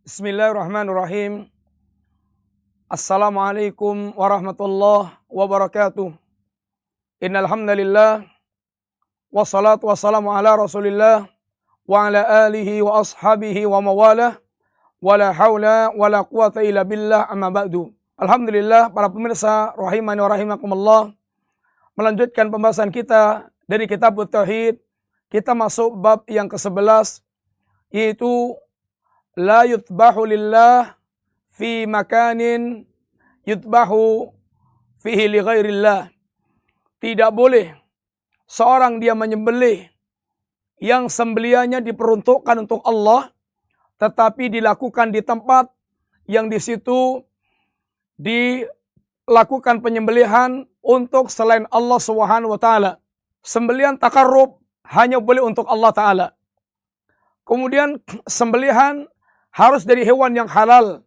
Bismillahirrahmanirrahim. Assalamualaikum warahmatullahi wabarakatuh. Innal hamdalillah wassalatu wassalamu ala Rasulillah wa ala alihi wa ashabihi wa mawalah wala haula wala quwata illa billah amma ba'du. Alhamdulillah para pemirsa rahimani wa rahimakumullah melanjutkan pembahasan kita dari kitab Tauhid kita masuk bab yang ke-11 yaitu la yutbahu lillah fi makanin yutbahu fihi li ghairillah. Tidak boleh seorang dia menyembelih yang sembeliannya diperuntukkan untuk Allah tetapi dilakukan di tempat yang di situ dilakukan penyembelihan untuk selain Allah Subhanahu wa taala. Sembelihan takarrub hanya boleh untuk Allah Ta'ala. Kemudian sembelihan harus dari hewan yang halal.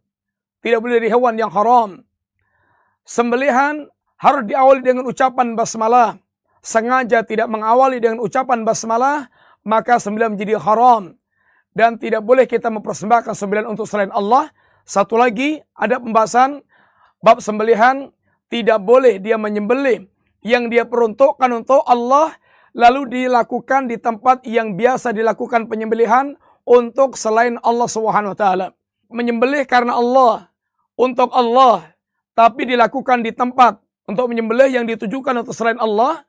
Tidak boleh dari hewan yang haram. Sembelihan harus diawali dengan ucapan basmalah. Sengaja tidak mengawali dengan ucapan basmalah, maka sembelihan menjadi haram. Dan tidak boleh kita mempersembahkan sembelihan untuk selain Allah. Satu lagi, ada pembahasan bab sembelihan, tidak boleh dia menyembelih yang dia peruntukkan untuk Allah lalu dilakukan di tempat yang biasa dilakukan penyembelihan untuk selain Allah Subhanahu wa taala. Menyembelih karena Allah, untuk Allah, tapi dilakukan di tempat untuk menyembelih yang ditujukan untuk selain Allah,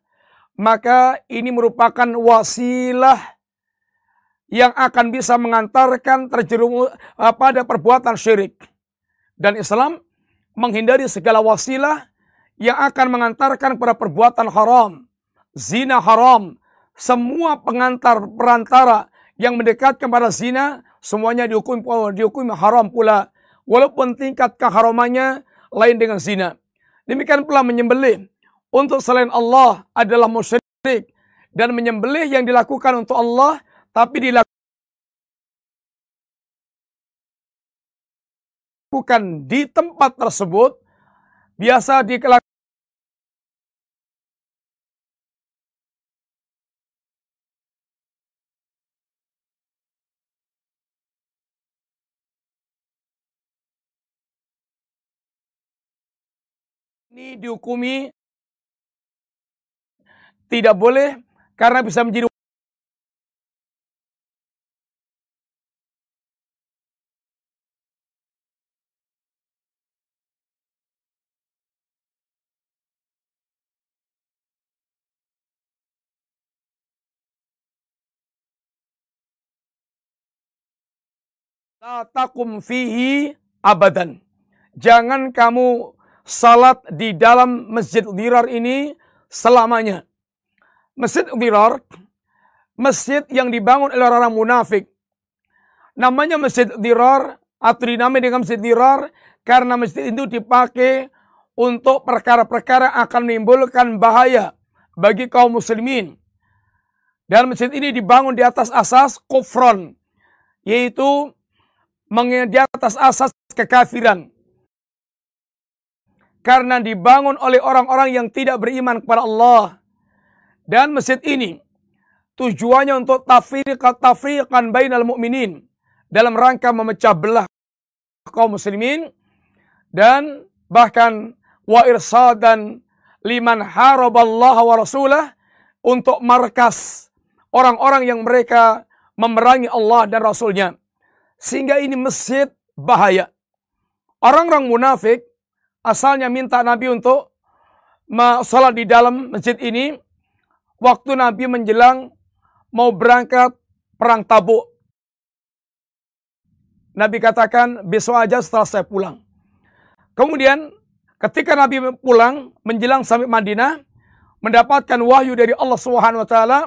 maka ini merupakan wasilah yang akan bisa mengantarkan terjerumus eh, pada perbuatan syirik. Dan Islam menghindari segala wasilah yang akan mengantarkan pada perbuatan haram zina haram. Semua pengantar perantara yang mendekat kepada zina semuanya dihukum dihukum haram pula. Walaupun tingkat keharamannya lain dengan zina. Demikian pula menyembelih. Untuk selain Allah adalah musyrik. Dan menyembelih yang dilakukan untuk Allah tapi dilakukan di tempat tersebut biasa dilakukan dihukumi tidak boleh karena bisa menjadi takum fihi abadan. Jangan kamu salat di dalam Masjid Dirar ini selamanya. Masjid Dirar, masjid yang dibangun oleh orang-orang munafik. Namanya Masjid Dirar atau dinamai dengan Masjid Dirar karena masjid itu dipakai untuk perkara-perkara akan menimbulkan bahaya bagi kaum muslimin. Dan masjid ini dibangun di atas asas kufron, yaitu di atas asas kekafiran karena dibangun oleh orang-orang yang tidak beriman kepada Allah. Dan masjid ini tujuannya untuk tafriqat tafriqan bainal mu'minin dalam rangka memecah belah kaum muslimin dan bahkan wa irsadan liman haraballaha wa rasulah untuk markas orang-orang yang mereka memerangi Allah dan Rasulnya. Sehingga ini masjid bahaya. Orang-orang munafik asalnya minta Nabi untuk sholat di dalam masjid ini. Waktu Nabi menjelang mau berangkat perang tabuk. Nabi katakan besok aja setelah saya pulang. Kemudian ketika Nabi pulang menjelang sampai Madinah mendapatkan wahyu dari Allah Subhanahu wa taala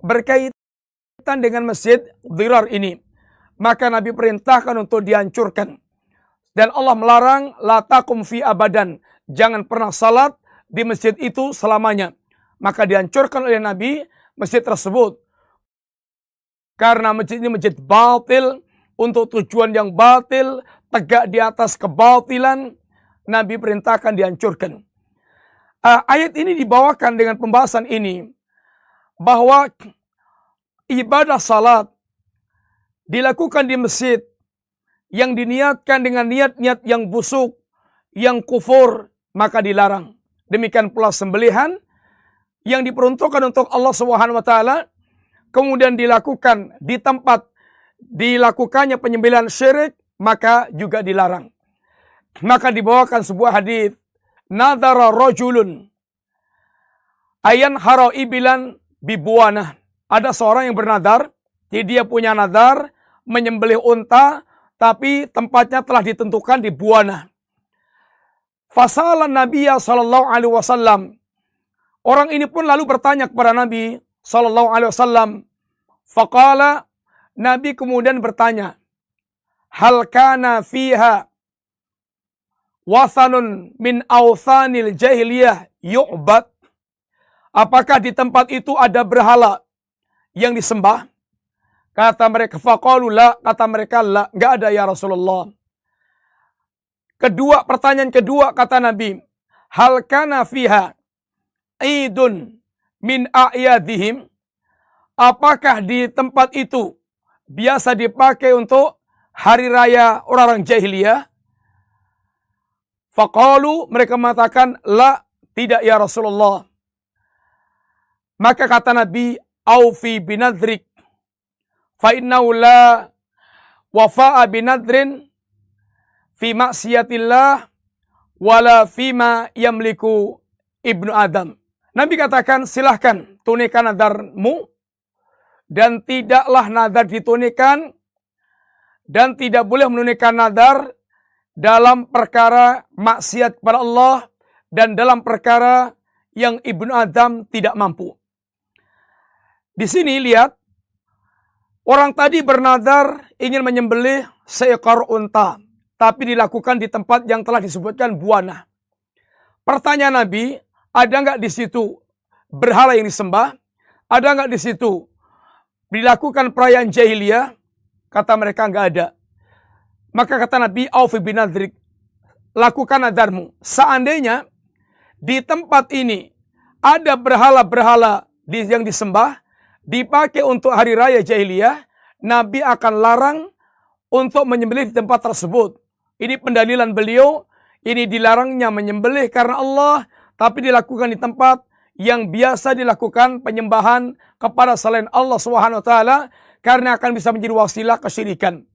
berkaitan dengan masjid Dirar ini. Maka Nabi perintahkan untuk dihancurkan. Dan Allah melarang la takum fi abadan. Jangan pernah salat di masjid itu selamanya. Maka dihancurkan oleh Nabi masjid tersebut. Karena masjid ini masjid batil untuk tujuan yang batil, tegak di atas kebatilan, Nabi perintahkan dihancurkan. Uh, ayat ini dibawakan dengan pembahasan ini bahwa ibadah salat dilakukan di masjid yang diniatkan dengan niat-niat yang busuk, yang kufur, maka dilarang. Demikian pula sembelihan yang diperuntukkan untuk Allah Subhanahu wa taala kemudian dilakukan di tempat dilakukannya penyembelihan syirik maka juga dilarang. Maka dibawakan sebuah hadis nadara rajulun ayan haro ibilan bibuana. Ada seorang yang bernadar, dia punya nadar menyembelih unta tapi tempatnya telah ditentukan di buana. Fasalan Nabi sallallahu alaihi wasallam. Orang ini pun lalu bertanya kepada Nabi sallallahu alaihi wasallam. Faqala Nabi kemudian bertanya, "Hal kana fiha wasanun min awsanil jahiliyah yu'bad?" Apakah di tempat itu ada berhala yang disembah? Kata mereka, faqalu la, kata mereka la, enggak ada ya Rasulullah. Kedua, pertanyaan kedua kata Nabi, hal kana fiha idun min a'yadihim? Apakah di tempat itu biasa dipakai untuk hari raya orang-orang jahiliyah? Faqalu mereka mengatakan la tidak ya Rasulullah. Maka kata Nabi, "Aufi binadrik fa innahu la wafa'a binadrin fi maksiatillah wala fima yamliku ibnu Adam." Nabi katakan, silahkan tunaikan nadarmu dan tidaklah nadar ditunikan dan tidak boleh menunaikan nadar dalam perkara maksiat kepada Allah dan dalam perkara yang Ibnu Adam tidak mampu. Di sini lihat, orang tadi bernadar ingin menyembelih seekor unta, tapi dilakukan di tempat yang telah disebutkan buana. Pertanyaan Nabi, ada nggak di situ berhala yang disembah? Ada nggak di situ dilakukan perayaan jahiliyah? Kata mereka nggak ada. Maka kata Nabi, Aufi bin Adrik, lakukan nadarmu. Seandainya di tempat ini ada berhala-berhala yang disembah, dipakai untuk hari raya jahiliyah, Nabi akan larang untuk menyembelih di tempat tersebut. Ini pendalilan beliau, ini dilarangnya menyembelih karena Allah, tapi dilakukan di tempat yang biasa dilakukan penyembahan kepada selain Allah Subhanahu wa taala karena akan bisa menjadi wasilah kesyirikan.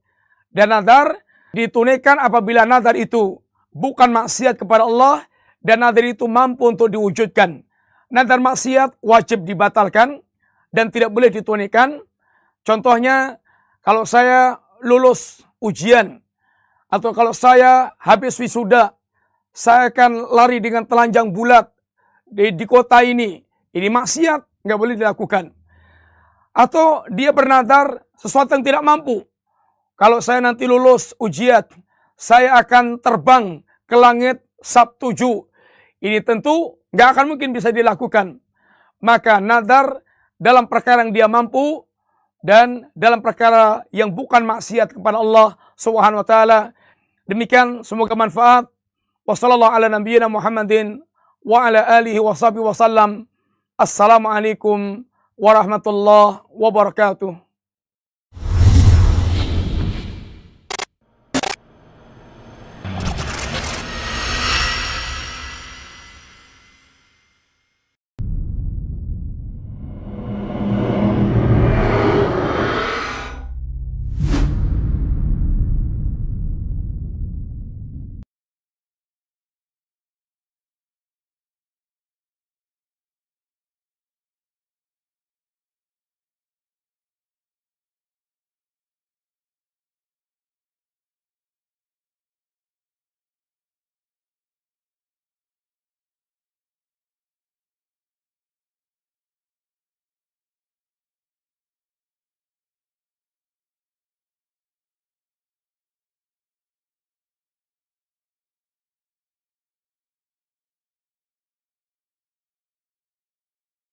Dan nadar ditunaikan apabila nadar itu bukan maksiat kepada Allah dan nadar itu mampu untuk diwujudkan. Nadar maksiat wajib dibatalkan dan tidak boleh ditunaikan. Contohnya, kalau saya lulus ujian atau kalau saya habis wisuda, saya akan lari dengan telanjang bulat di, di kota ini. Ini maksiat, nggak boleh dilakukan. Atau dia bernadar sesuatu yang tidak mampu. Kalau saya nanti lulus ujian, saya akan terbang ke langit Sabtu Ini tentu nggak akan mungkin bisa dilakukan. Maka nadar dalam perkara yang dia mampu dan dalam perkara yang bukan maksiat kepada Allah Subhanahu wa taala. Demikian semoga manfaat. Wassallallahu ala nabiyyina Muhammadin wa ala alihi wasallam. Assalamualaikum warahmatullahi wabarakatuh.